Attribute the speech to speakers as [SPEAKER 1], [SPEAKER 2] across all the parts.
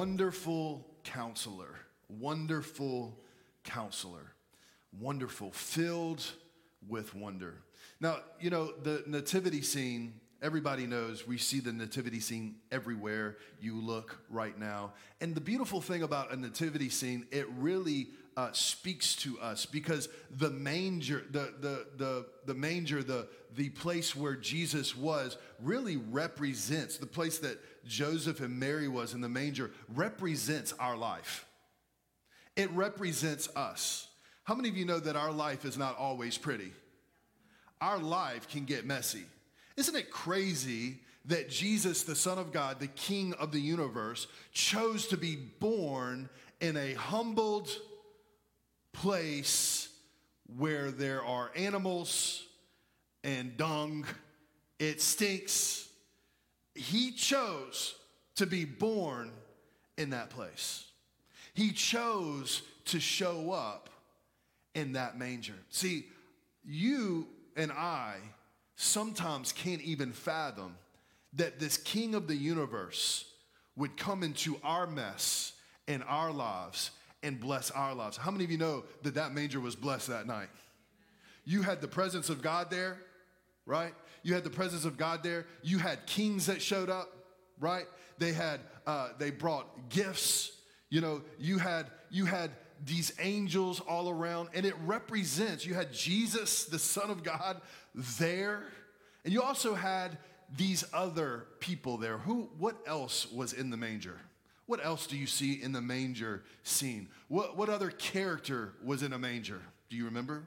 [SPEAKER 1] wonderful counselor, wonderful counselor, wonderful, filled with wonder. Now, you know, the nativity scene, everybody knows we see the nativity scene everywhere you look right now. And the beautiful thing about a nativity scene, it really uh, speaks to us because the manger, the, the, the, the manger, the, the place where Jesus was, really represents the place that Joseph and Mary was in the manger, represents our life. It represents us. How many of you know that our life is not always pretty? Our life can get messy. Isn't it crazy that Jesus, the Son of God, the King of the universe, chose to be born in a humbled place where there are animals and dung? It stinks. He chose to be born in that place. He chose to show up in that manger. See, you and I sometimes can't even fathom that this king of the universe would come into our mess and our lives and bless our lives. How many of you know that that manger was blessed that night? You had the presence of God there, right? You had the presence of God there. You had kings that showed up, right? They had uh, they brought gifts. You know, you had you had these angels all around, and it represents, you had Jesus, the Son of God, there, and you also had these other people there. Who, what else was in the manger? What else do you see in the manger scene? What, what other character was in a manger? Do you remember?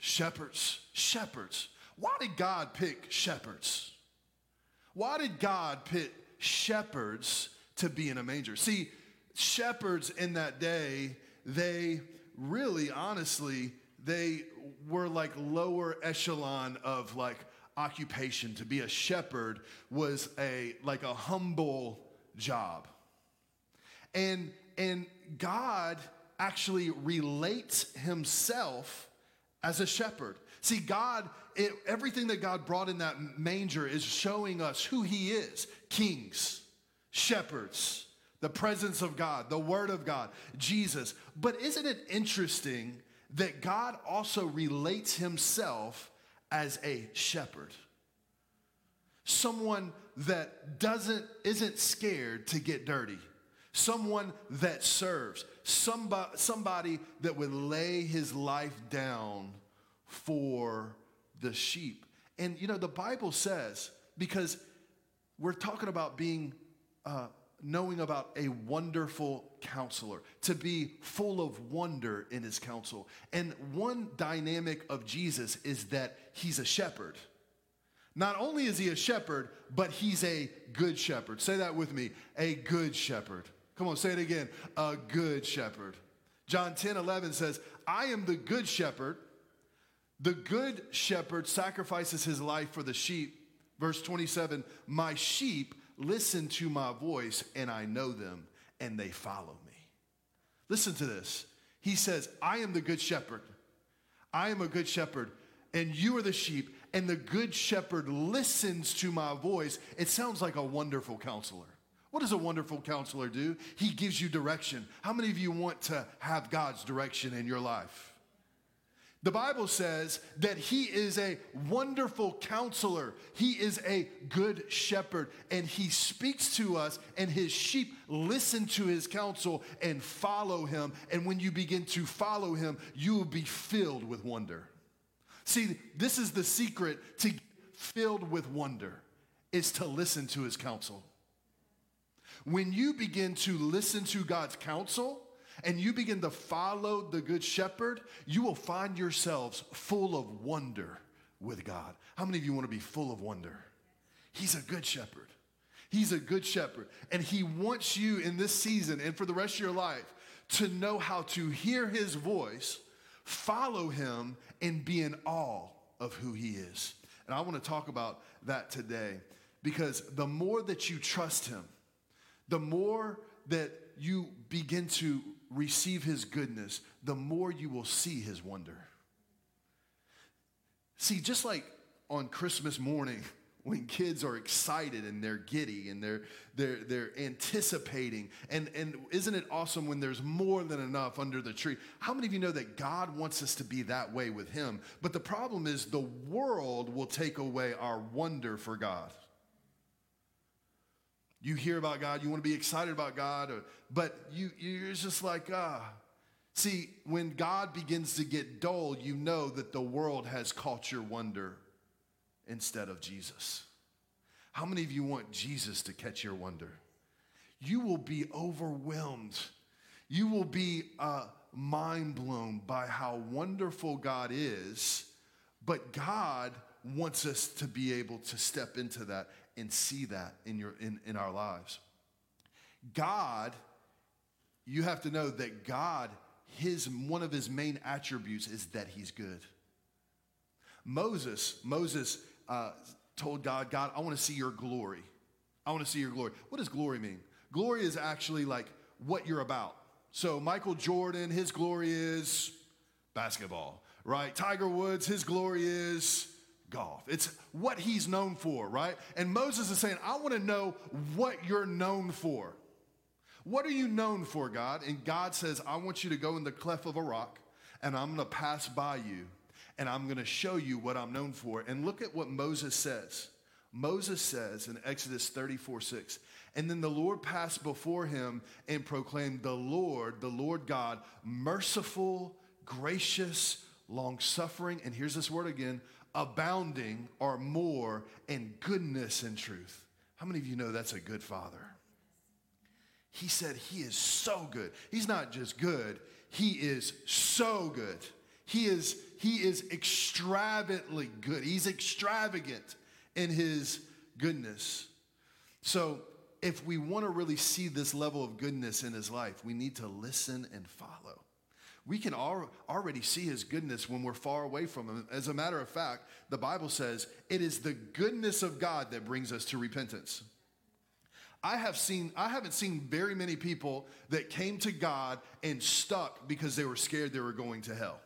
[SPEAKER 1] Shepherds. Shepherds. Why did God pick shepherds? Why did God pick shepherds to be in a manger? See, shepherds in that day, they really, honestly, they were like lower echelon of like occupation. To be a shepherd was a like a humble job. And and God actually relates himself as a shepherd. See, God, it, everything that God brought in that manger is showing us who He is kings, shepherds, the presence of God, the Word of God, Jesus. But isn't it interesting that God also relates Himself as a shepherd? Someone that doesn't, isn't scared to get dirty. Someone that serves. Somebody, somebody that would lay his life down for the sheep. And you know, the Bible says, because we're talking about being uh, knowing about a wonderful counselor, to be full of wonder in his counsel. And one dynamic of Jesus is that he's a shepherd. Not only is he a shepherd, but he's a good shepherd. Say that with me a good shepherd. Come on, say it again a good shepherd. John 10 11 says, I am the good shepherd. The good shepherd sacrifices his life for the sheep. Verse 27 My sheep listen to my voice and I know them and they follow me. Listen to this. He says, I am the good shepherd. I am a good shepherd and you are the sheep and the good shepherd listens to my voice. It sounds like a wonderful counselor. What does a wonderful counselor do? He gives you direction. How many of you want to have God's direction in your life? The Bible says that he is a wonderful counselor. He is a good shepherd, and he speaks to us, and his sheep listen to his counsel and follow him. And when you begin to follow him, you will be filled with wonder. See, this is the secret to filled with wonder is to listen to his counsel. When you begin to listen to God's counsel, and you begin to follow the Good Shepherd, you will find yourselves full of wonder with God. How many of you want to be full of wonder? He's a good shepherd. He's a good shepherd. And he wants you in this season and for the rest of your life to know how to hear his voice, follow him, and be in awe of who he is. And I want to talk about that today because the more that you trust him, the more that you begin to receive his goodness, the more you will see his wonder. See, just like on Christmas morning when kids are excited and they're giddy and they're they're they're anticipating and and isn't it awesome when there's more than enough under the tree? How many of you know that god wants us to be that way with him? But the problem is the world will take away our wonder for god you hear about god you want to be excited about god or, but you you're just like ah see when god begins to get dull you know that the world has caught your wonder instead of Jesus? How many of you want Jesus to catch your wonder? You will be overwhelmed. You will be uh, mind blown by how wonderful God is, but God wants us to be able to step into that and see that in, your, in, in our lives. God, you have to know that God, his, one of his main attributes is that he's good. Moses, Moses uh, told God, God, I want to see your glory. I want to see your glory. What does glory mean? Glory is actually like what you're about. So, Michael Jordan, his glory is basketball, right? Tiger Woods, his glory is golf. It's what he's known for, right? And Moses is saying, I want to know what you're known for. What are you known for, God? And God says, I want you to go in the cleft of a rock and I'm going to pass by you and I'm going to show you what I'm known for. And look at what Moses says. Moses says in Exodus 34 6, and then the Lord passed before him and proclaimed, The Lord, the Lord God, merciful, gracious, long suffering, and here's this word again, abounding or more in goodness and truth. How many of you know that's a good father? He said he is so good. He's not just good, he is so good. He is, he is extravagantly good. He's extravagant in his goodness. So, if we want to really see this level of goodness in his life, we need to listen and follow. We can already see his goodness when we're far away from him. As a matter of fact, the Bible says it is the goodness of God that brings us to repentance. I have seen I haven't seen very many people that came to God and stuck because they were scared they were going to hell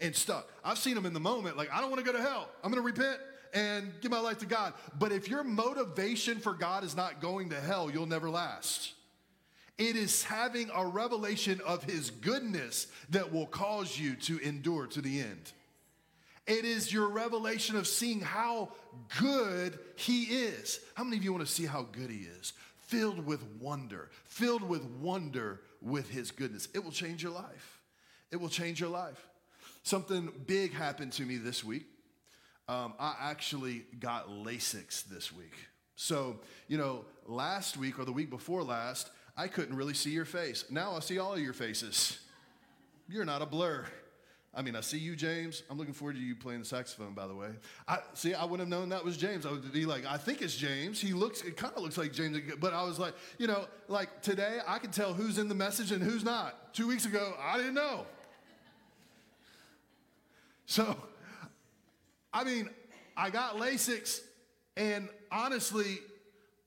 [SPEAKER 1] and stuck. I've seen them in the moment, like, I don't want to go to hell. I'm going to repent and give my life to God. But if your motivation for God is not going to hell, you'll never last. It is having a revelation of His goodness that will cause you to endure to the end. It is your revelation of seeing how good He is. How many of you want to see how good He is? Filled with wonder, filled with wonder with His goodness. It will change your life. It will change your life. Something big happened to me this week. Um, I actually got LASIK this week. So, you know, last week or the week before last, I couldn't really see your face. Now I see all of your faces. You're not a blur. I mean, I see you, James. I'm looking forward to you playing the saxophone, by the way. I see. I wouldn't have known that was James. I would be like, I think it's James. He looks. It kind of looks like James. But I was like, you know, like today, I can tell who's in the message and who's not. Two weeks ago, I didn't know. So, I mean, I got LASIK, and honestly,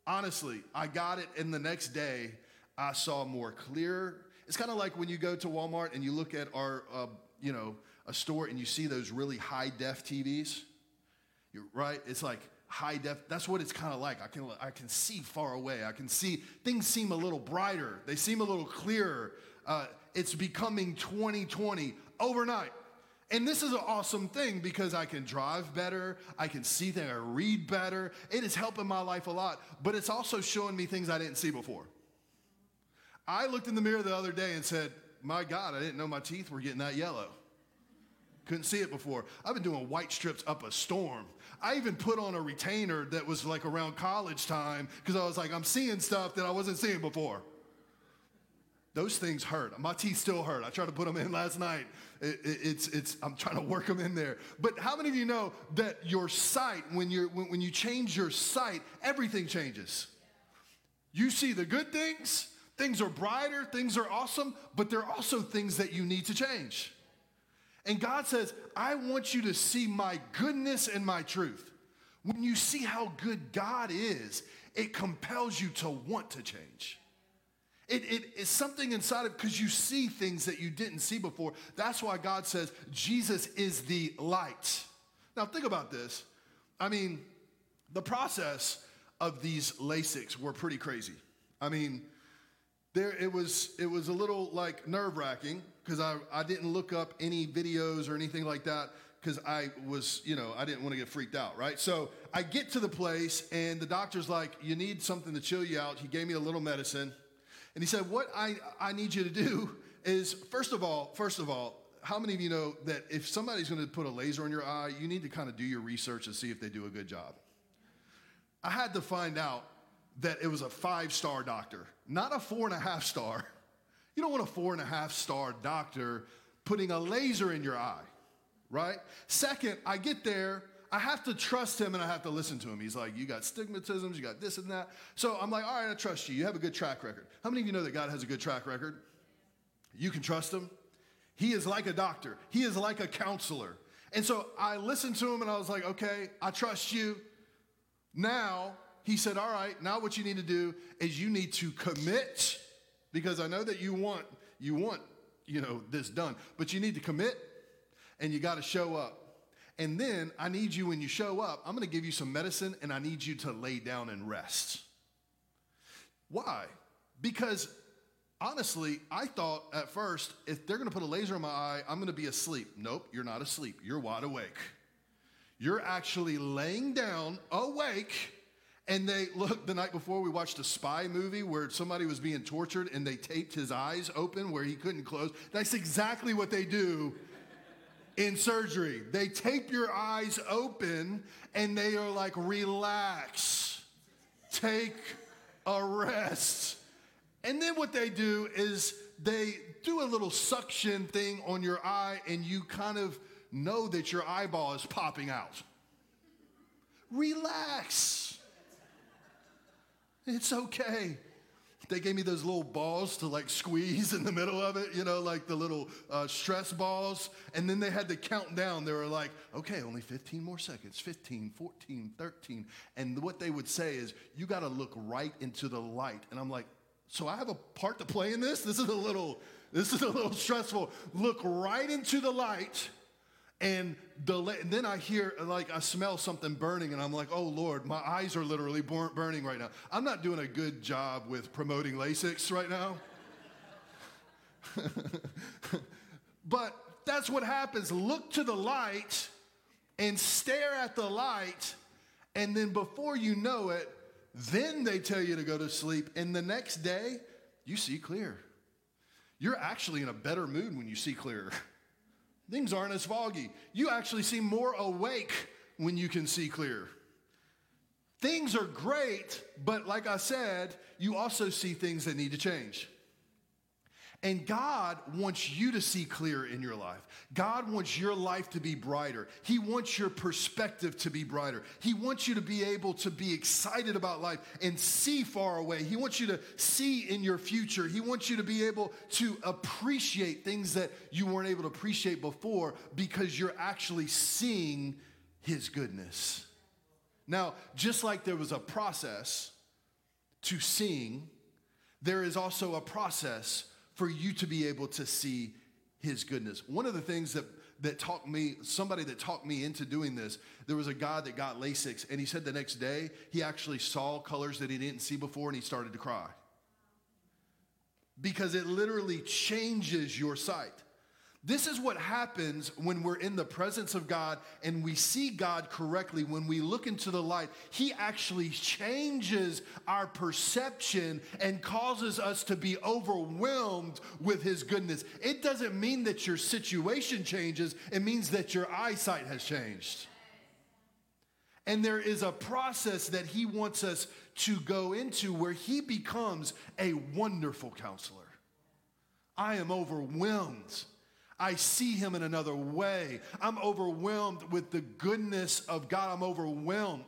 [SPEAKER 1] honestly, I got it, and the next day I saw more clear. It's kind of like when you go to Walmart and you look at our, uh, you know, a store and you see those really high def TVs. You're right? It's like high def. That's what it's kind of like. I can I can see far away. I can see things seem a little brighter. They seem a little clearer. Uh, it's becoming 2020 overnight. And this is an awesome thing because I can drive better, I can see things, I read better. It is helping my life a lot, but it's also showing me things I didn't see before. I looked in the mirror the other day and said, My God, I didn't know my teeth were getting that yellow. Couldn't see it before. I've been doing white strips up a storm. I even put on a retainer that was like around college time because I was like, I'm seeing stuff that I wasn't seeing before. Those things hurt. My teeth still hurt. I tried to put them in last night. It, it, it's, it's, I'm trying to work them in there. But how many of you know that your sight, when, you're, when, when you change your sight, everything changes? You see the good things, things are brighter, things are awesome, but there are also things that you need to change. And God says, I want you to see my goodness and my truth. When you see how good God is, it compels you to want to change. It, it is something inside of because you see things that you didn't see before. That's why God says Jesus is the light. Now think about this. I mean, the process of these LASIKs were pretty crazy. I mean, there it was it was a little like nerve wracking because I, I didn't look up any videos or anything like that because I was, you know, I didn't want to get freaked out, right? So I get to the place and the doctor's like, you need something to chill you out. He gave me a little medicine. And he said, What I, I need you to do is, first of all, first of all, how many of you know that if somebody's going to put a laser on your eye, you need to kind of do your research and see if they do a good job? I had to find out that it was a five star doctor, not a four and a half star. You don't want a four and a half star doctor putting a laser in your eye, right? Second, I get there, I have to trust him and I have to listen to him. He's like, You got stigmatisms, you got this and that. So I'm like, All right, I trust you. You have a good track record. How many of you know that God has a good track record? You can trust him. He is like a doctor, he is like a counselor. And so I listened to him and I was like, Okay, I trust you. Now, he said, All right, now what you need to do is you need to commit because I know that you want, you want, you know, this done, but you need to commit and you got to show up. And then I need you, when you show up, I'm going to give you some medicine and I need you to lay down and rest. Why? Because honestly, I thought at first, if they're to put a laser in my eye, I'm to be asleep. Nope, you're not asleep. You're wide awake. You're actually laying down, awake. And they look the night before we watched a spy movie where somebody was being tortured and they taped his eyes open where he couldn't close. That's exactly what they do in surgery. They tape your eyes open and they are like, relax, take a rest. And then what they do is they do a little suction thing on your eye and you kind of know that your eyeball is popping out. Relax. It's okay they gave me those little balls to like squeeze in the middle of it, you know, like the little uh, stress balls. And then they had to count down. They were like, okay, only 15 more seconds 15, 14, 13. And what they would say is, you got to look right into the light. And I'm like, so I have a part to play in this? This is a little. This is a little stressful. Look right into the light and, the, and then I hear, like, I smell something burning, and I'm like, oh Lord, my eyes are literally burning right now. I'm not doing a good job with promoting LASIK right now. but that's what happens. Look to the light and stare at the light, and then before you know it, then they tell you to go to sleep, and the next day, you see clear. You're actually in a better mood when you see clear. Things aren't as foggy. You actually seem more awake when you can see clear. Things are great, but like I said, you also see things that need to change. And God wants you to see clear in your life. God wants your life to be brighter. He wants your perspective to be brighter. He wants you to be able to be excited about life and see far away. He wants you to see in your future. He wants you to be able to appreciate things that you weren't able to appreciate before because you're actually seeing His goodness. Now, just like there was a process to seeing, there is also a process for you to be able to see his goodness. One of the things that that talked me, somebody that talked me into doing this, there was a guy that got LASIK, and he said the next day he actually saw colors that he didn't see before and he started to cry. Because it literally changes your sight. This is what happens when we're in the presence of God and we see God correctly. When we look into the light, He actually changes our perception and causes us to be overwhelmed with His goodness. It doesn't mean that your situation changes, it means that your eyesight has changed. And there is a process that He wants us to go into where He becomes a wonderful counselor. I am overwhelmed I see him in another way. I'm overwhelmed with the goodness of God. I'm overwhelmed.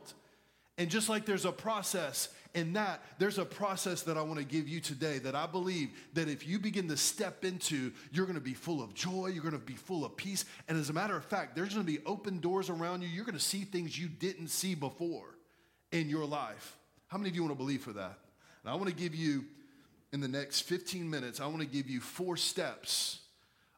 [SPEAKER 1] And just like there's a process in that, there's a process that I want to give you today that I believe that if you begin to step into, you're going to be full of joy, you're going to be full of peace. And as a matter of fact, there's going to be open doors around you. You're going to see things you didn't see before in your life. How many of you want to believe for that? And I want to give you, in the next 15 minutes, I want to give you four steps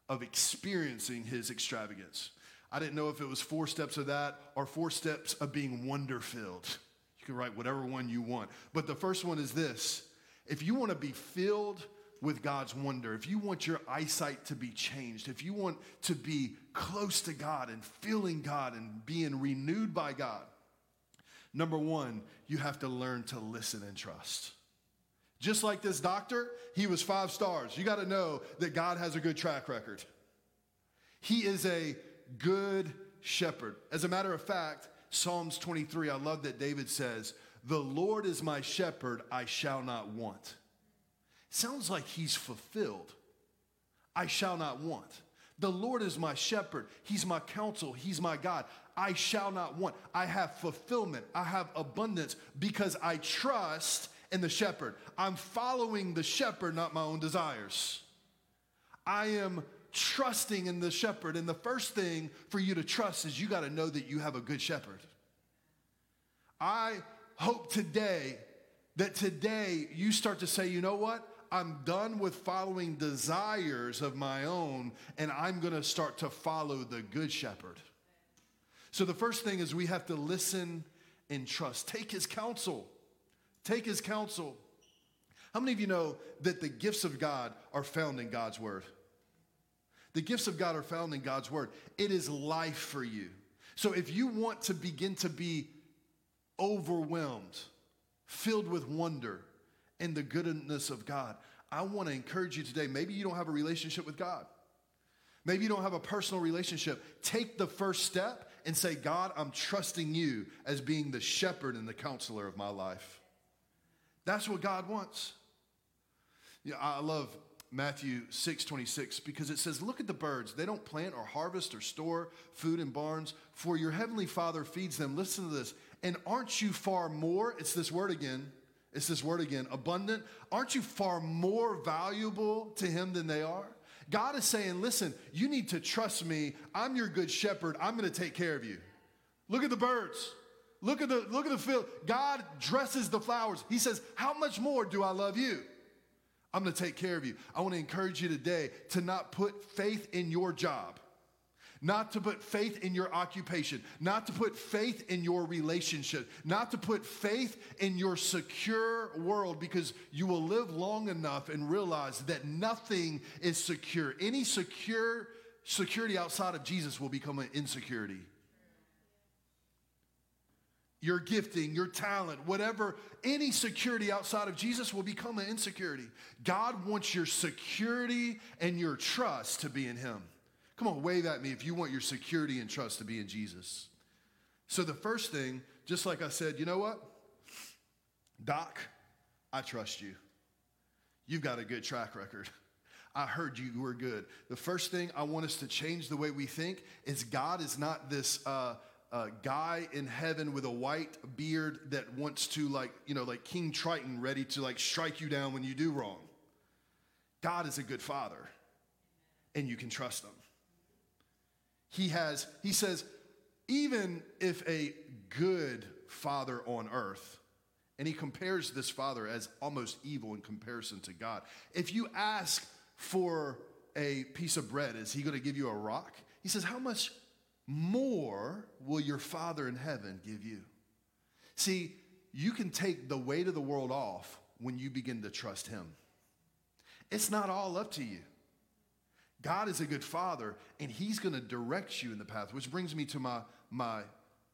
[SPEAKER 1] of experiencing his extravagance. I didn't know if it was four steps of that or four steps of being wonder filled. You can write whatever one you want. But the first one is this if you want to be filled with God's wonder, if you want your eyesight to be changed, if you want to be close to God and feeling God and being renewed by God, number one, you have to learn to listen and trust. Just like this doctor, he was five stars. You got to know that God has a good track record. He is a good shepherd. As a matter of fact, Psalms 23, I love that David says, The Lord is my shepherd, I shall not want. Sounds like he's fulfilled. I shall not want. The Lord is my shepherd. He's my counsel. He's my God. I shall not want. I have fulfillment. I have abundance because I trust in the shepherd. I'm following the shepherd, not my own desires. I am trusting in the shepherd. And the first thing for you to trust is you got to know that you have a good shepherd. I hope today that today you start to say, you know what? I'm done with following desires of my own, and I'm going to start to follow the good shepherd. So the first thing is we have to listen and trust. Take his counsel. Take his counsel. How many of you know that the gifts of God are found in God's word? The gifts of God are found in God's word. It is life for you. So if you want to begin to be overwhelmed, filled with wonder in the goodness of God, I want to encourage you today. Maybe you don't have a relationship with God. Maybe you don't have a personal relationship. Take the first step and say, God, I'm trusting you as being the shepherd and the counselor of my life. That's what God wants. Yeah, I love Matthew 6 26, because it says, Look at the birds. They don't plant or harvest or store food in barns, for your heavenly Father feeds them. Listen to this. And aren't you far more? It's this word again. It's this word again abundant. Aren't you far more valuable to Him than they are? God is saying, Listen, you need to trust me. I'm your good shepherd. I'm going to take care of you. Look at the birds. Look at the look at the field. God dresses the flowers. He says, "How much more do I love you?" I'm going to take care of you. I want to encourage you today to not put faith in your job, not to put faith in your occupation, not to put faith in your relationship, not to put faith in your secure world because you will live long enough and realize that nothing is secure. Any secure security outside of Jesus will become an insecurity your gifting, your talent, whatever, any security outside of Jesus will become an insecurity. God wants your security and your trust to be in Him. Come on, wave at me if you want your security and trust to be in Jesus. So, the first thing, just like I said, you know what? Doc, I trust you. You've got a good track record. I heard you were good. The first thing I want us to change the way we think is God is not this. Uh, a guy in heaven with a white beard that wants to like you know like king triton ready to like strike you down when you do wrong. God is a good father and you can trust him. He has he says even if a good father on earth and he compares this father as almost evil in comparison to god. If you ask for a piece of bread is he going to give you a rock? He says how much more will your Father in heaven give you. See, you can take the weight of the world off when you begin to trust Him. It's not all up to you. God is a good Father, and He's going to direct you in the path, which brings me to my, my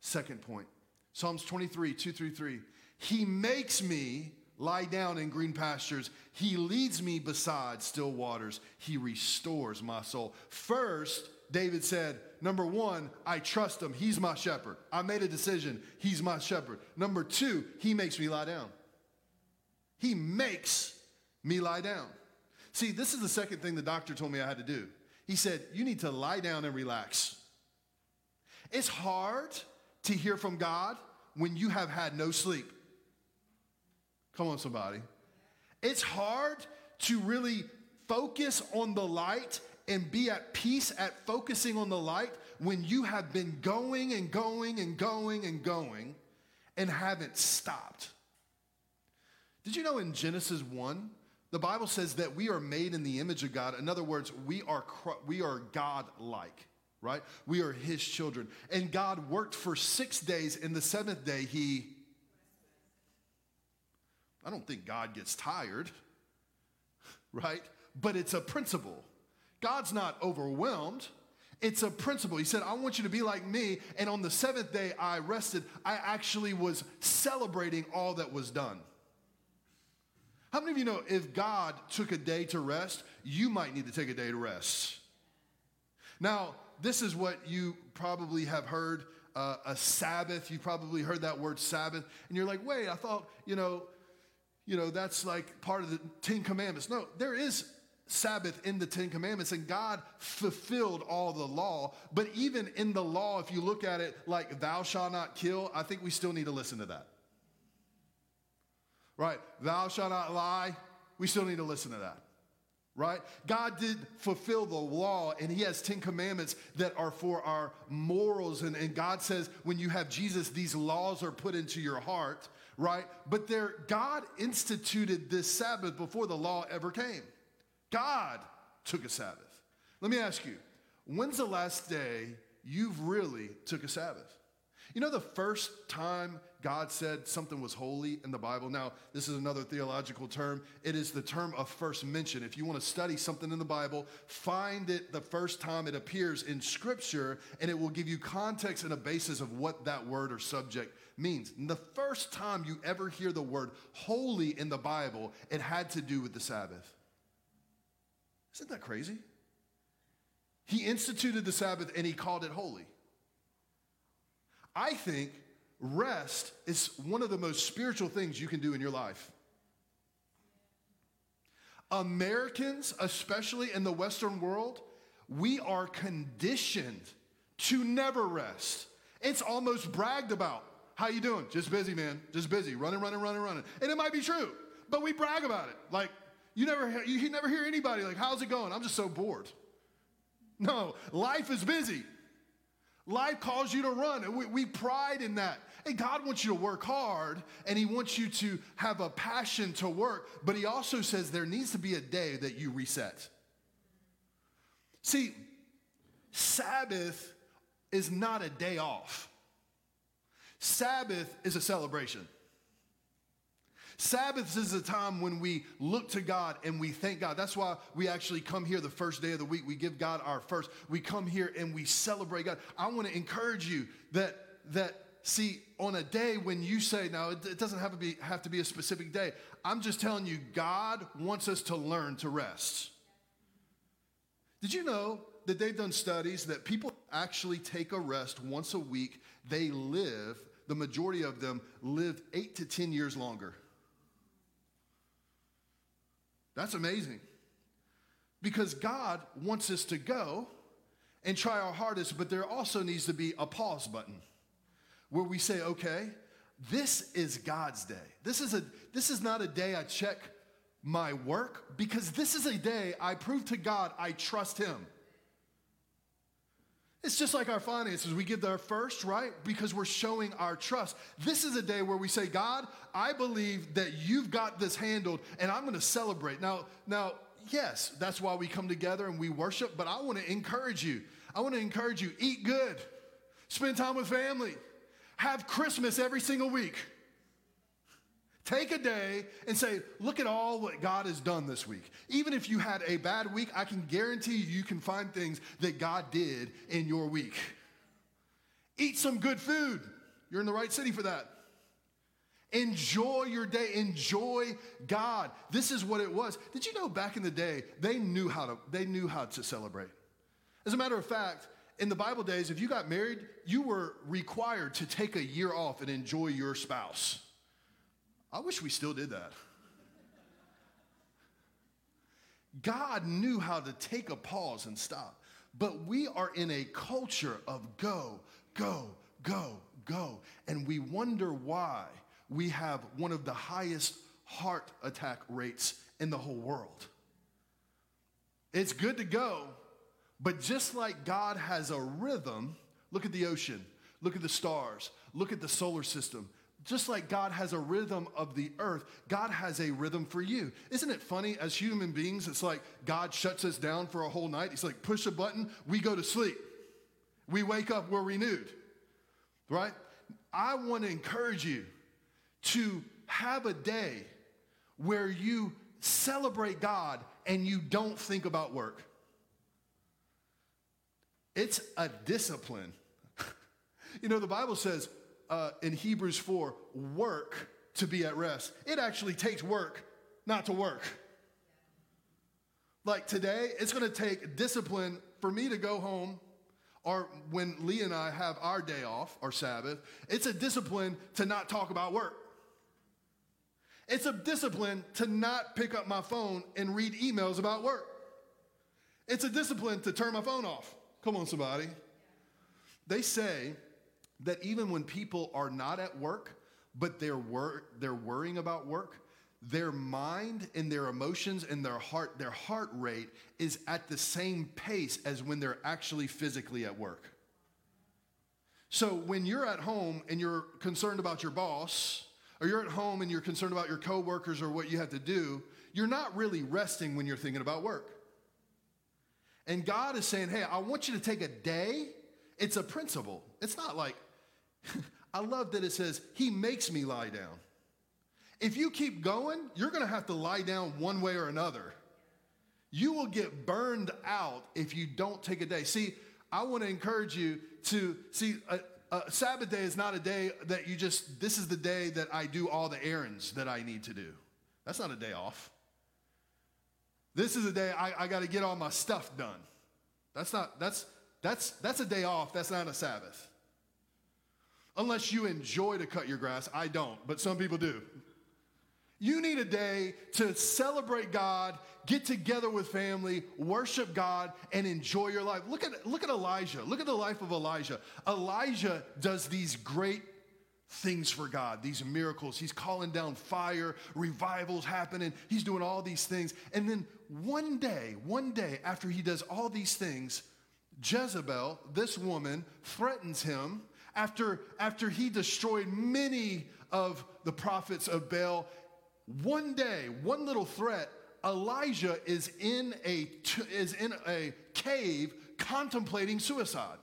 [SPEAKER 1] second point. Psalms 23, 2 through 3. He makes me lie down in green pastures. He leads me beside still waters. He restores my soul. First, David said, Number one, I trust him. He's my shepherd. I made a decision. He's my shepherd. Number two, he makes me lie down. He makes me lie down. See, this is the second thing the doctor told me I had to do. He said, You need to lie down and relax. It's hard to hear from God when you have had no sleep. Come on, somebody. It's hard to really focus on the light and be at peace at focusing on the light when you have been going and going and going and going and haven't stopped. Did you know in Genesis 1, the Bible says that we are made in the image of God. In other words, we are, we are God like, right? We are His children. And God worked for six days. In the seventh day, He I don't think God gets tired, right? But it's a principle. God's not overwhelmed. It's a principle. He said, I want you to be like me. And on the seventh day, I rested. I actually was celebrating all that was done. How many of you know if God took a day to rest, you might need to take a day to rest? Now, this is what you probably have heard uh, a Sabbath. You probably heard that word Sabbath, and you're like, wait, I thought, you know, you know, that's like part of the Ten Commandments. No, there is Sabbath in the Ten Commandments, and God fulfilled all the law. But even in the law, if you look at it like thou shalt not kill, I think we still need to listen to that. Right? Thou shalt not lie, we still need to listen to that right? God did fulfill the law, and He has 10 commandments that are for our morals. And, and God says, when you have Jesus, these laws are put into your heart, right? But there, God instituted this Sabbath before the law ever came. God took a Sabbath. Let me ask you, when's the last day you've really took a Sabbath? You know, the first time God said something was holy in the Bible. Now, this is another theological term. It is the term of first mention. If you want to study something in the Bible, find it the first time it appears in Scripture, and it will give you context and a basis of what that word or subject means. And the first time you ever hear the word holy in the Bible, it had to do with the Sabbath. Isn't that crazy? He instituted the Sabbath and he called it holy. I think rest is one of the most spiritual things you can do in your life. Americans, especially in the Western world, we are conditioned to never rest. It's almost bragged about. How you doing? Just busy, man. Just busy. Running, running, running, running. And it might be true, but we brag about it. Like you never you never hear anybody like, "How's it going?" I'm just so bored. No, life is busy. Life calls you to run, and we, we pride in that. God wants you to work hard and He wants you to have a passion to work, but He also says there needs to be a day that you reset. See, Sabbath is not a day off, Sabbath is a celebration. Sabbaths is a time when we look to God and we thank God. That's why we actually come here the first day of the week. We give God our first. We come here and we celebrate God. I want to encourage you that that see on a day when you say now it, doesn't have to be have to be a specific day i'm just telling you god wants us to learn to rest did you know that they've done studies that people actually take a rest once a week they live the majority of them live eight to ten years longer that's amazing because god wants us to go and try our hardest but there also needs to be a pause button where we say, okay, this is God's day. This is, a, this is not a day I check my work because this is a day I prove to God I trust Him. It's just like our finances. We give our first, right? Because we're showing our trust. This is a day where we say, God, I believe that you've got this handled and I'm going to celebrate. Now, now, yes, that's why we come together and we worship, but I want to encourage you. I want to encourage you, eat good, spend time with family have Christmas every single week. Take a day and say, look at all what God has done this week. Even if you had a bad week, I can guarantee you, you can find things that God did in your week. Eat some good food. You're in the right city for that. Enjoy your day. Enjoy God. This is what it was. Did you know back in the day, they knew how to, they knew how to celebrate. As a matter of fact, in the Bible days, if you got married, you were required to take a year off and enjoy your spouse. I wish we still did that. God knew how to take a pause and stop. But we are in a culture of go, go, go, go. And we wonder why we have one of the highest heart attack rates in the whole world. It's good to go, but just like God has a rhythm, look at the ocean, look at the stars, look at the solar system. Just like God has a rhythm of the earth, God has a rhythm for you. Isn't it funny as human beings? It's like God shuts us down for a whole night. He's like, push a button, we go to sleep. We wake up, we're renewed, right? I want to encourage you to have a day where you celebrate God and you don't think about work. It's a discipline. you know, the Bible says uh, in Hebrews 4 work to be at rest. It actually takes work not to work. Like today, it's gonna take discipline for me to go home, or when Lee and I have our day off, our Sabbath, it's a discipline to not talk about work. It's a discipline to not pick up my phone and read emails about work. It's a discipline to turn my phone off. Come on, somebody. They say that even when people are not at work, but they're, wor- they're worrying about work, their mind and their emotions and their heart, their heart rate is at the same pace as when they're actually physically at work. So when you're at home and you're concerned about your boss, or you're at home and you're concerned about your coworkers or what you have to do, you're not really resting when you're thinking about work. And God is saying, hey, I want you to take a day. It's a principle. It's not like, I love that it says, He makes me lie down. If you keep going, you're going to have to lie down one way or another. You will get burned out if you don't take a day. See, I want to encourage you to see a, a, Sabbath day is not a day that you just, this is the day that I do all the errands that I need to do. That's not a day off. This is a day I, I got to get all my stuff done. That's not, that's, that's, that's a day off. That's not a Sabbath. Unless you enjoy to cut your grass. I don't, but some people do. You need a day to celebrate God, get together with family, worship God, and enjoy your life. Look at, look at Elijah. Look at the life of Elijah. Elijah does these great things for God, these miracles. He's calling down fire, revivals happening. He's doing all these things. And then one day, one day after he does all these things, Jezebel, this woman, threatens him after, after he destroyed many of the prophets of Baal one day, one little threat, Elijah is in a, is in a cave contemplating suicide.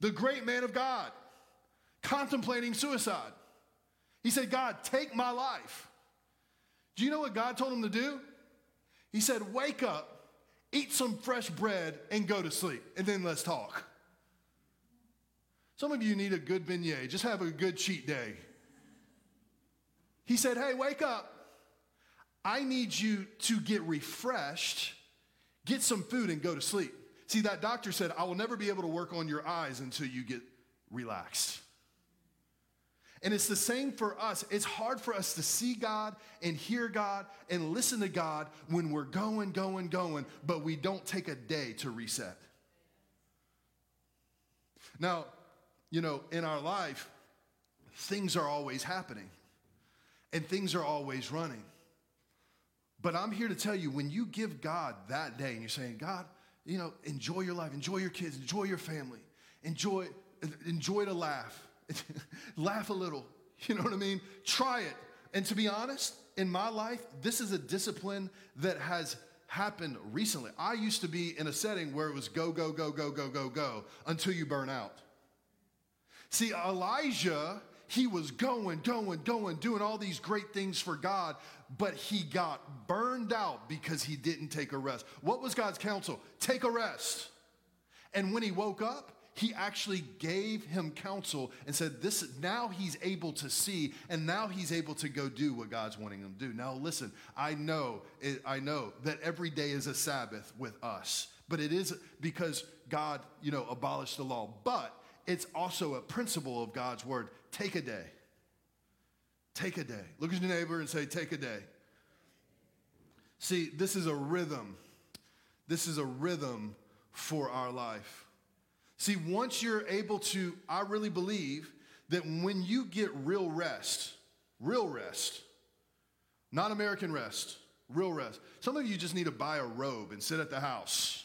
[SPEAKER 1] The great man of God contemplating suicide. He said, God, take my life. Do you know what God told him to do? He said, Wake up, eat some fresh bread, and go to sleep, and then let's talk. Some of you need a good beignet. Just have a good cheat day. He said, Hey, wake up. I need you to get refreshed, get some food, and go to sleep. See, that doctor said, I will never be able to work on your eyes until you get relaxed. And it's the same for us. It's hard for us to see God and hear God and listen to God when we're going, going, going, but we don't take a day to reset. Now, you know, in our life, things are always happening and things are always running. But I'm here to tell you when you give God that day and you're saying, God, you know, enjoy your life, enjoy your kids, enjoy your family, enjoy, enjoy to laugh, laugh a little. You know what I mean? Try it. And to be honest, in my life, this is a discipline that has happened recently. I used to be in a setting where it was go, go, go, go, go, go, go until you burn out. See, Elijah he was going, going, going, doing all these great things for God, but he got burned out because he didn't take a rest. What was God's counsel? Take a rest. And when he woke up, he actually gave him counsel and said, This now he's able to see, and now he's able to go do what God's wanting him to do. Now, listen, I know, I know that every day is a Sabbath with us, but it is because God, you know, abolished the law. But it's also a principle of God's word. Take a day. Take a day. Look at your neighbor and say, Take a day. See, this is a rhythm. This is a rhythm for our life. See, once you're able to, I really believe that when you get real rest, real rest, not American rest, real rest. Some of you just need to buy a robe and sit at the house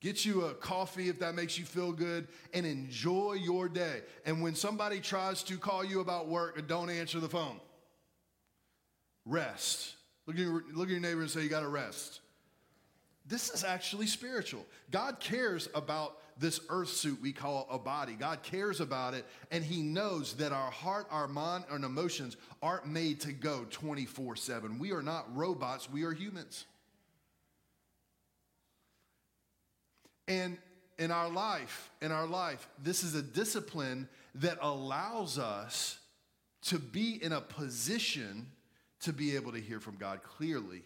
[SPEAKER 1] Get you a coffee if that makes you feel good and enjoy your day. And when somebody tries to call you about work, don't answer the phone. Rest. Look at your, look at your neighbor and say, You got to rest. this is actually spiritual. God cares about this earth suit we call a body. God cares about it, and He knows that our heart, our mind, and emotions aren't made to go 24 7. We are not robots, we are humans. And in our life, in our life, this is a discipline that allows us to be in a position to be able to hear from God clearly.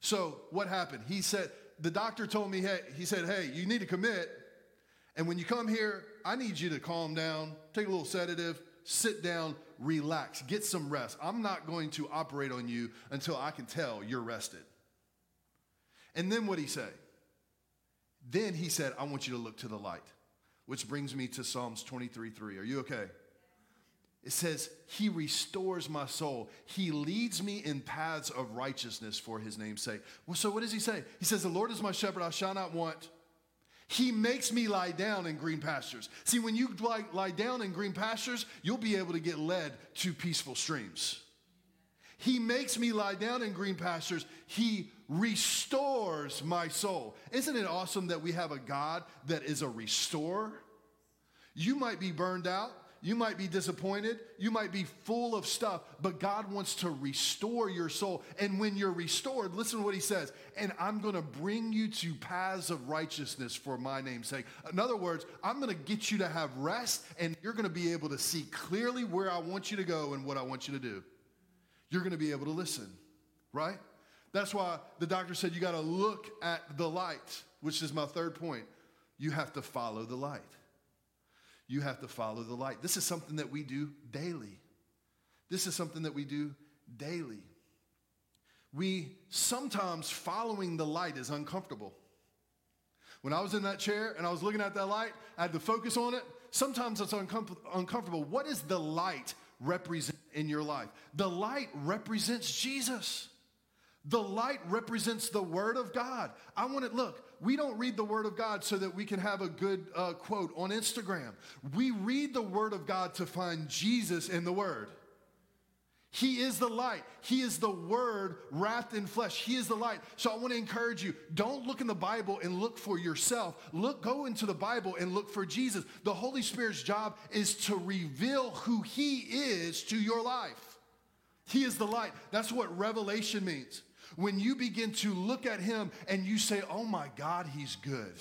[SPEAKER 1] So, what happened? He said, the doctor told me, hey, he said, hey, you need to commit. And when you come here, I need you to calm down, take a little sedative, sit down, relax, get some rest. I'm not going to operate on you until I can tell you're rested. And then what did he say? Then he said, I want you to look to the light, which brings me to Psalms 23 3. Are you okay? It says, He restores my soul. He leads me in paths of righteousness for His name's sake. Well, so what does He say? He says, The Lord is my shepherd, I shall not want. He makes me lie down in green pastures. See, when you lie, lie down in green pastures, you'll be able to get led to peaceful streams. He makes me lie down in green pastures. He restores my soul. Isn't it awesome that we have a God that is a restorer? You might be burned out. You might be disappointed. You might be full of stuff, but God wants to restore your soul. And when you're restored, listen to what he says, and I'm going to bring you to paths of righteousness for my name's sake. In other words, I'm going to get you to have rest, and you're going to be able to see clearly where I want you to go and what I want you to do. You're going to be able to listen, right? That's why the doctor said you got to look at the light, which is my third point. You have to follow the light. You have to follow the light. This is something that we do daily. This is something that we do daily. We sometimes following the light is uncomfortable. When I was in that chair and I was looking at that light, I had to focus on it. Sometimes it's uncom- uncomfortable. What does the light represent in your life? The light represents Jesus. The light represents the Word of God. I want to look, we don't read the Word of God so that we can have a good uh, quote on Instagram. We read the Word of God to find Jesus in the Word. He is the light. He is the Word wrapped in flesh. He is the light. So I want to encourage you don't look in the Bible and look for yourself. Look, go into the Bible and look for Jesus. The Holy Spirit's job is to reveal who He is to your life. He is the light. That's what revelation means. When you begin to look at him and you say, oh my God, he's good.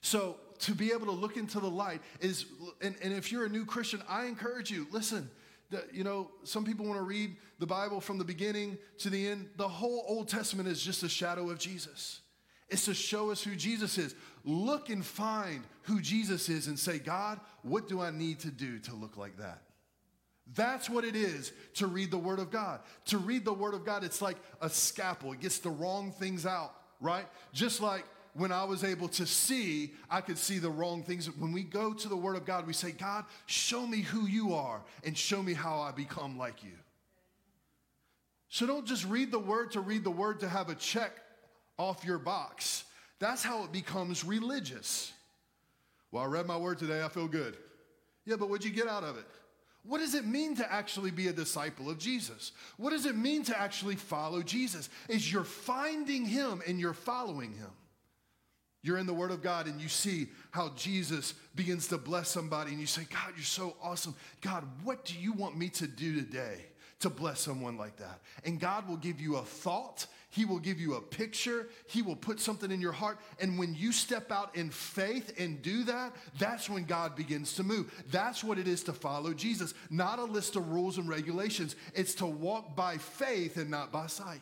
[SPEAKER 1] So to be able to look into the light is, and, and if you're a new Christian, I encourage you, listen, that, you know, some people want to read the Bible from the beginning to the end. The whole Old Testament is just a shadow of Jesus. It's to show us who Jesus is. Look and find who Jesus is and say, God, what do I need to do to look like that? That's what it is to read the Word of God. To read the Word of God, it's like a scalpel, it gets the wrong things out, right? Just like when I was able to see, I could see the wrong things. When we go to the Word of God, we say, God, show me who you are and show me how I become like you. So don't just read the Word to read the Word to have a check off your box. That's how it becomes religious. Well, I read my Word today, I feel good. Yeah, but what'd you get out of it? What does it mean to actually be a disciple of Jesus? What does it mean to actually follow Jesus? Is you're finding him and you're following him. You're in the Word of God and you see how Jesus begins to bless somebody, and you say, God, you're so awesome. God, what do you want me to do today to bless someone like that? And God will give you a thought he will give you a picture. He will put something in your heart. And when you step out in faith and do that, that's when God begins to move. That's what it is to follow Jesus. Not a list of rules and regulations, it's to walk by faith and not by sight.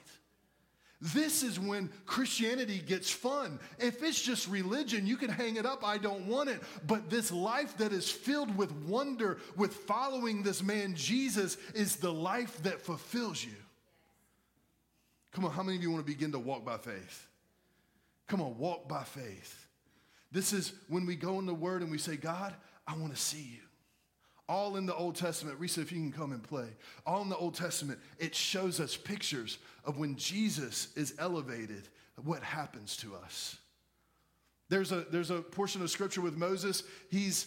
[SPEAKER 1] This is when Christianity gets fun. If it's just religion, you can hang it up. I don't want it. But this life that is filled with wonder, with following this man Jesus, is the life that fulfills you. Come on, how many of you want to begin to walk by faith? Come on, walk by faith. This is when we go in the Word and we say, God, I want to see you. All in the Old Testament, Risa, if you can come and play. All in the Old Testament, it shows us pictures of when Jesus is elevated, what happens to us. There's a, there's a portion of scripture with Moses. He's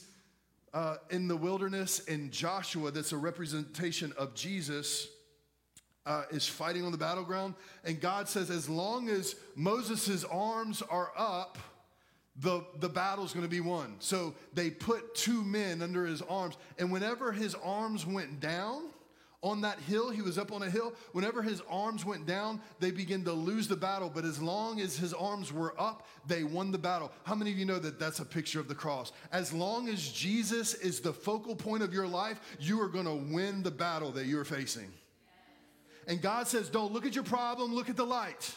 [SPEAKER 1] uh, in the wilderness, and Joshua, that's a representation of Jesus uh, is fighting on the battleground. And God says, as long as Moses' arms are up, the, the battle's gonna be won. So they put two men under his arms. And whenever his arms went down, on that hill, he was up on a hill. Whenever his arms went down, they began to lose the battle. But as long as his arms were up, they won the battle. How many of you know that that's a picture of the cross? As long as Jesus is the focal point of your life, you are going to win the battle that you're facing. And God says, don't look at your problem, look at the light.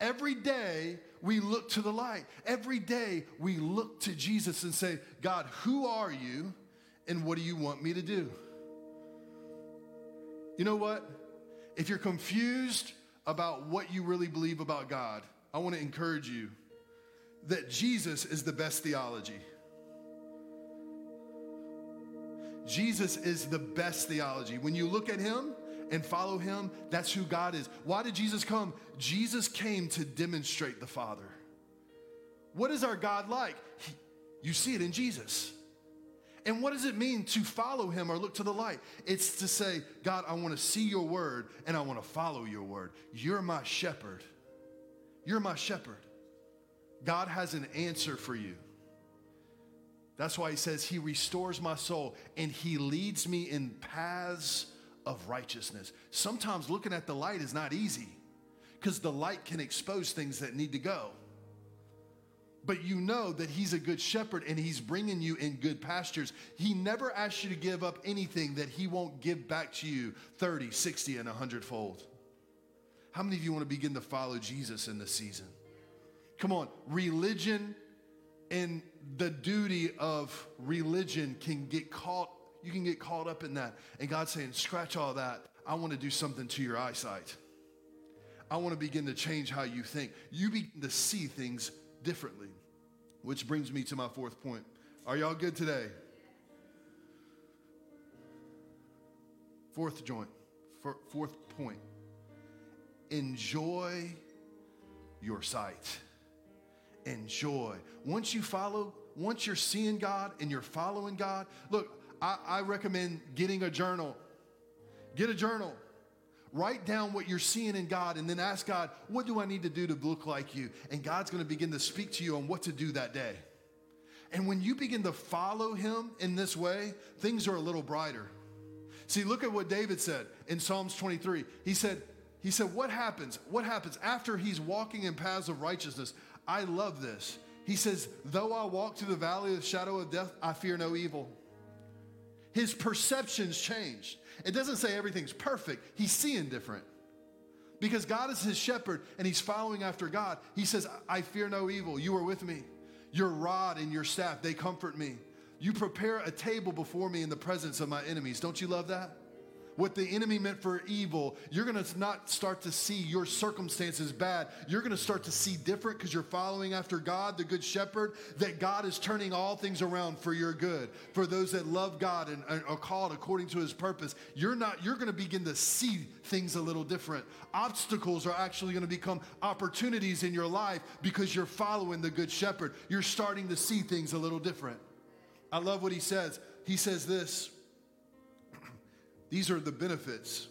[SPEAKER 1] Every day we look to the light. Every day we look to Jesus and say, God, who are you and what do you want me to do? You know what? If you're confused about what you really believe about God, I want to encourage you that Jesus is the best theology. Jesus is the best theology. When you look at him and follow him, that's who God is. Why did Jesus come? Jesus came to demonstrate the Father. What is our God like? He, you see it in Jesus. And what does it mean to follow him or look to the light? It's to say, God, I want to see your word and I want to follow your word. You're my shepherd. You're my shepherd. God has an answer for you. That's why he says, He restores my soul and He leads me in paths of righteousness. Sometimes looking at the light is not easy because the light can expose things that need to go but you know that he's a good shepherd and he's bringing you in good pastures. He never asks you to give up anything that he won't give back to you 30, 60, and 100 fold. How many of you want to begin to follow Jesus in this season? Come on, religion and the duty of religion can get caught, you can get caught up in that. And God's saying, scratch all that. I want to do something to your eyesight. I want to begin to change how you think. You begin to see things differently. Which brings me to my fourth point. Are y'all good today? Fourth joint, fourth point. Enjoy your sight. Enjoy. Once you follow, once you're seeing God and you're following God, look, I, I recommend getting a journal. Get a journal. Write down what you're seeing in God and then ask God, what do I need to do to look like you? And God's going to begin to speak to you on what to do that day. And when you begin to follow Him in this way, things are a little brighter. See, look at what David said in Psalms 23. He said, he said, What happens? What happens after he's walking in paths of righteousness? I love this. He says, Though I walk through the valley of the shadow of death, I fear no evil. His perceptions changed. It doesn't say everything's perfect, he's seeing different. Because God is his shepherd and he's following after God. He says, I fear no evil. You are with me. Your rod and your staff, they comfort me. You prepare a table before me in the presence of my enemies. Don't you love that? What the enemy meant for evil, you're going to not start to see your circumstances bad. You're going to start to see different because you're following after God, the good shepherd, that God is turning all things around for your good. For those that love God and are called according to his purpose, you're not you're going to begin to see things a little different. Obstacles are actually going to become opportunities in your life because you're following the good shepherd. You're starting to see things a little different. I love what he says. He says this, these are the benefits.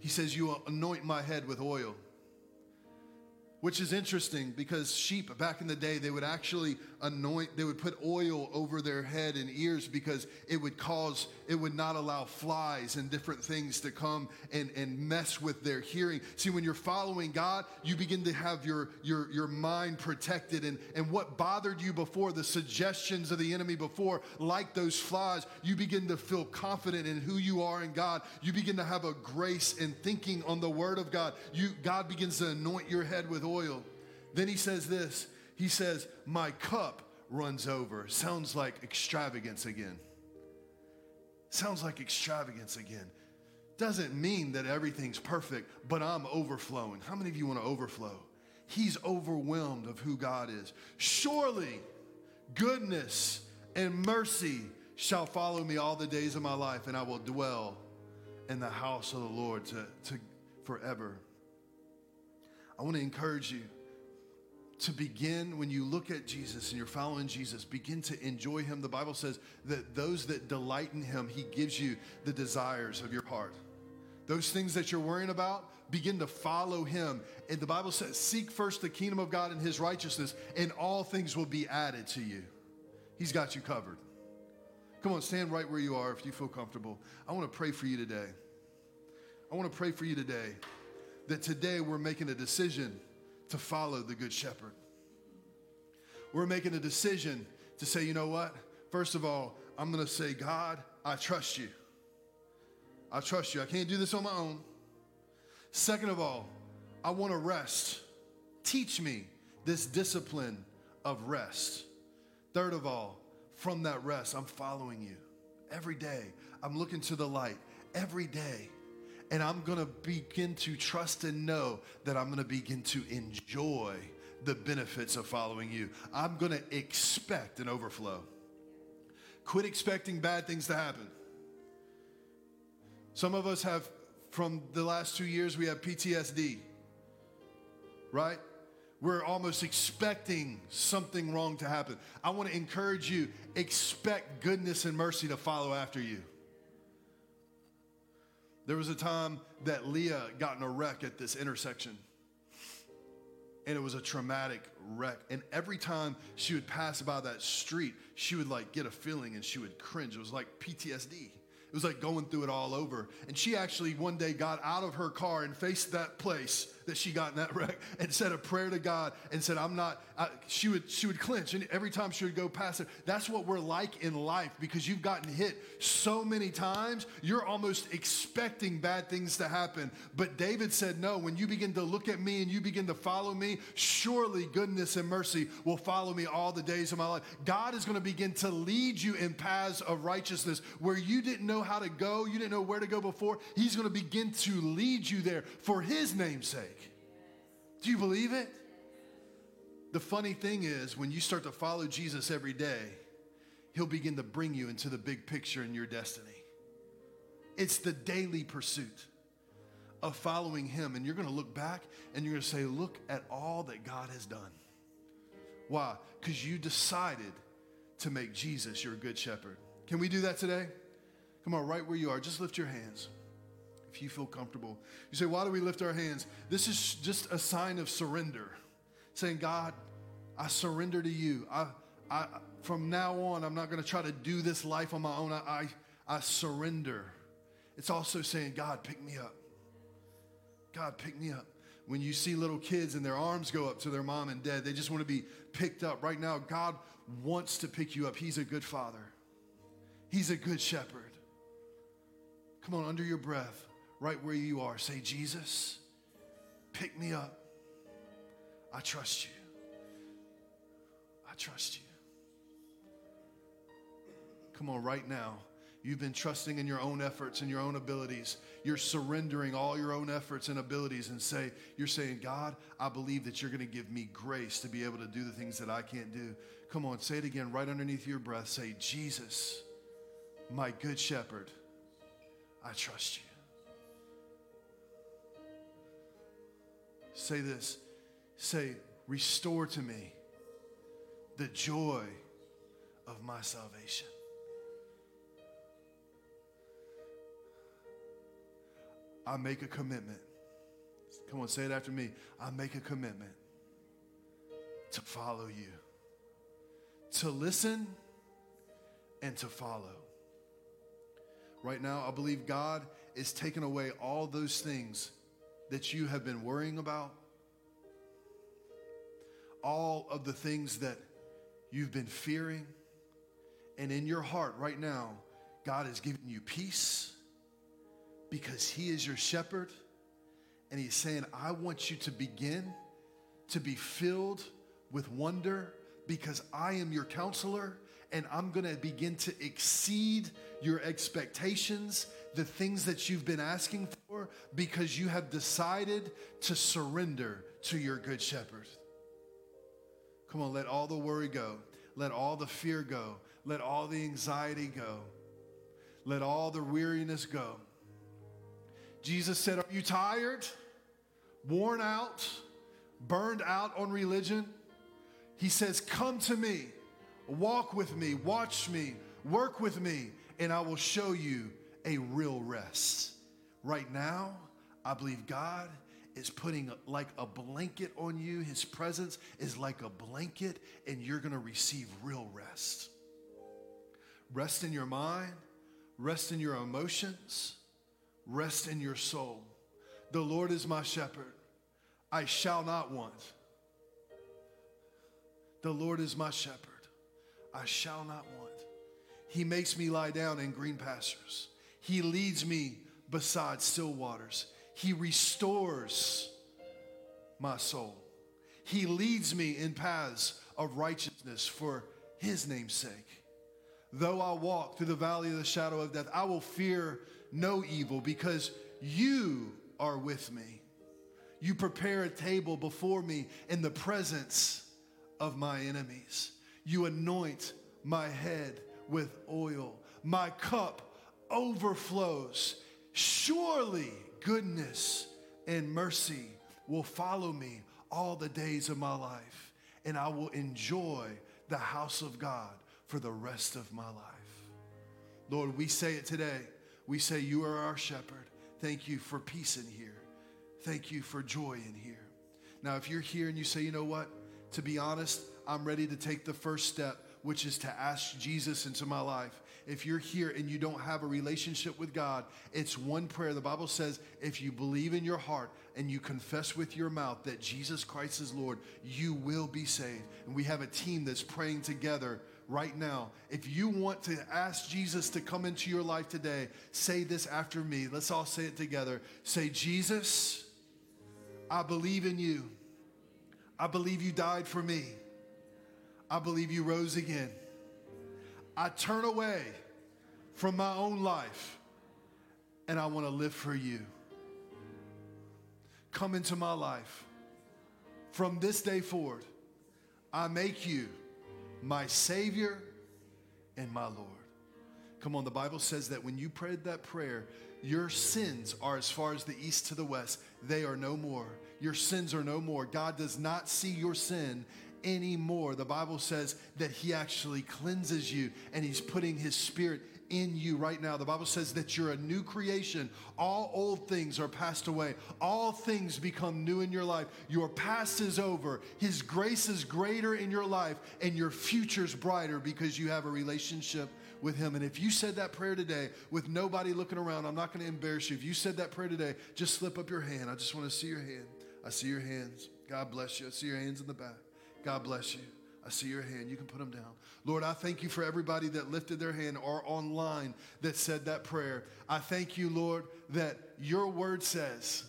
[SPEAKER 1] He says, You will anoint my head with oil which is interesting because sheep back in the day they would actually anoint they would put oil over their head and ears because it would cause it would not allow flies and different things to come and, and mess with their hearing. See when you're following god you begin to have your your your mind protected. And and what bothered you before the suggestions of the enemy before like those flies you begin to feel confident in who you are in god. You begin to have a grace in thinking on the word of god. You god begins to anoint your head with oil. Then he says this He says, My cup runs over. Sounds like extravagance again. Sounds like extravagance again. Doesn't mean that everything's perfect, but I'm overflowing. How many of you want to overflow? He's overwhelmed of who God is. Surely goodness and mercy shall follow me all the days of my life, and I will dwell in the house of the Lord to, to forever. I want to encourage you to begin when you look at Jesus and you're following Jesus, begin to enjoy him. The Bible says that those that delight in him, he gives you the desires of your heart. Those things that you're worrying about, begin to follow him. And the Bible says, Seek first the kingdom of God and his righteousness, and all things will be added to you. He's got you covered. Come on, stand right where you are if you feel comfortable. I want to pray for you today. I want to pray for you today that today we're making a decision to follow the Good Shepherd. We're making a decision to say, you know what? First of all, I'm going to say, God, I trust you. I trust you. I can't do this on my own. Second of all, I want to rest. Teach me this discipline of rest. Third of all, from that rest, I'm following you every day. I'm looking to the light every day. And I'm going to begin to trust and know that I'm going to begin to enjoy the benefits of following you. I'm going to expect an overflow. Quit expecting bad things to happen. Some of us have, from the last two years, we have PTSD, right? We're almost expecting something wrong to happen. I want to encourage you expect goodness and mercy to follow after you. There was a time that Leah got in a wreck at this intersection. And it was a traumatic wreck. And every time she would pass by that street, she would like get a feeling and she would cringe. It was like PTSD. It was like going through it all over. And she actually one day got out of her car and faced that place that she got in that wreck and said a prayer to God and said, I'm not, I, she would she would clench and every time she would go past it. That's what we're like in life because you've gotten hit so many times, you're almost expecting bad things to happen. But David said, No, when you begin to look at me and you begin to follow me, surely goodness and mercy will follow me all the days of my life. God is going to begin to lead you in paths of righteousness where you didn't know how to go, you didn't know where to go before. He's going to begin to lead you there for his name's sake. Do you believe it? The funny thing is, when you start to follow Jesus every day, he'll begin to bring you into the big picture in your destiny. It's the daily pursuit of following him. And you're going to look back and you're going to say, Look at all that God has done. Why? Because you decided to make Jesus your good shepherd. Can we do that today? Come on, right where you are, just lift your hands if you feel comfortable. You say, Why do we lift our hands? This is just a sign of surrender, saying, God, I surrender to you. I, I, from now on, I'm not going to try to do this life on my own. I, I, I surrender. It's also saying, God, pick me up. God, pick me up. When you see little kids and their arms go up to their mom and dad, they just want to be picked up. Right now, God wants to pick you up. He's a good father, He's a good shepherd. Come on, under your breath right where you are. Say, Jesus, pick me up. I trust you. I trust you. Come on, right now. You've been trusting in your own efforts and your own abilities. You're surrendering all your own efforts and abilities and say, you're saying, God, I believe that you're going to give me grace to be able to do the things that I can't do. Come on, say it again right underneath your breath. Say, Jesus, my good shepherd, I trust you. Say this say, Restore to me the joy of my salvation. I make a commitment. Come on, say it after me. I make a commitment to follow you, to listen and to follow. Right now, I believe God is taking away all those things that you have been worrying about, all of the things that you've been fearing, and in your heart right now, God is giving you peace because He is your shepherd. And He's saying, I want you to begin to be filled with wonder because I am your counselor and I'm going to begin to exceed your expectations, the things that you've been asking for, because you have decided to surrender to your good shepherd. Come on, let all the worry go. Let all the fear go. Let all the anxiety go. Let all the weariness go. Jesus said, Are you tired, worn out, burned out on religion? He says, Come to me. Walk with me, watch me, work with me, and I will show you a real rest. right now, I believe God is putting like a blanket on you. His presence is like a blanket, and you're going to receive real rest. Rest in your mind, rest in your emotions, rest in your soul. The Lord is my shepherd, I shall not want. The Lord is my shepherd, I shall not want. He makes me lie down in green pastures. He leads me beside still waters. He restores my soul. He leads me in paths of righteousness for his name's sake. Though I walk through the valley of the shadow of death, I will fear no evil because you are with me. You prepare a table before me in the presence of my enemies. You anoint my head with oil. My cup overflows. Surely goodness and mercy will follow me all the days of my life, and I will enjoy the house of God for the rest of my life. Lord, we say it today. We say, You are our shepherd. Thank you for peace in here. Thank you for joy in here. Now, if you're here and you say, You know what? To be honest, I'm ready to take the first step, which is to ask Jesus into my life if you're here and you don't have a relationship with God, it's one prayer. The Bible says if you believe in your heart and you confess with your mouth that Jesus Christ is Lord, you will be saved. And we have a team that's praying together right now. If you want to ask Jesus to come into your life today, say this after me. Let's all say it together. Say, Jesus, I believe in you. I believe you died for me. I believe you rose again. I turn away from my own life and I want to live for you. Come into my life. From this day forward, I make you my Savior and my Lord. Come on, the Bible says that when you prayed that prayer, your sins are as far as the east to the west. They are no more. Your sins are no more. God does not see your sin anymore. The Bible says that He actually cleanses you and He's putting His Spirit in you right now. The Bible says that you're a new creation. All old things are passed away, all things become new in your life. Your past is over. His grace is greater in your life, and your future's brighter because you have a relationship with Him. And if you said that prayer today with nobody looking around, I'm not going to embarrass you. If you said that prayer today, just slip up your hand. I just want to see your hand. I see your hands. God bless you. I see your hands in the back. God bless you. I see your hand. You can put them down. Lord, I thank you for everybody that lifted their hand or online that said that prayer. I thank you, Lord, that your word says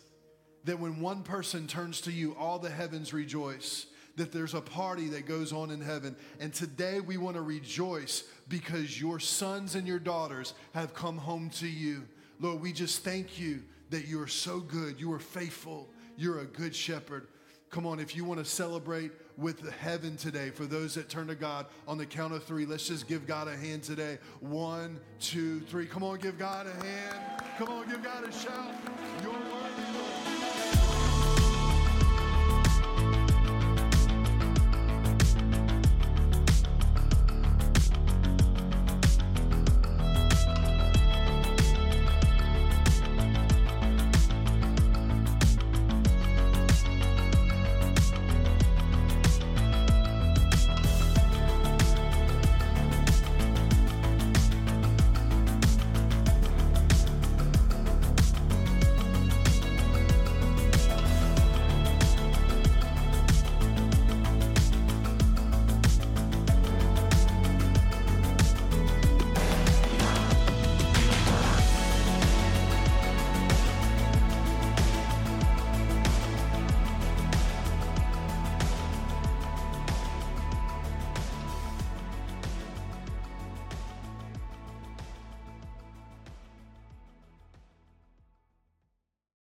[SPEAKER 1] that when one person turns to you, all the heavens rejoice. That there's a party that goes on in heaven. And today we want to rejoice because your sons and your daughters have come home to you. Lord, we just thank you that you are so good. You are faithful. You're a good shepherd. Come on, if you want to celebrate with heaven today, for those that turn to God on the count of three, let's just give God a hand today. One, two, three. Come on, give God a hand. Come on, give God a shout.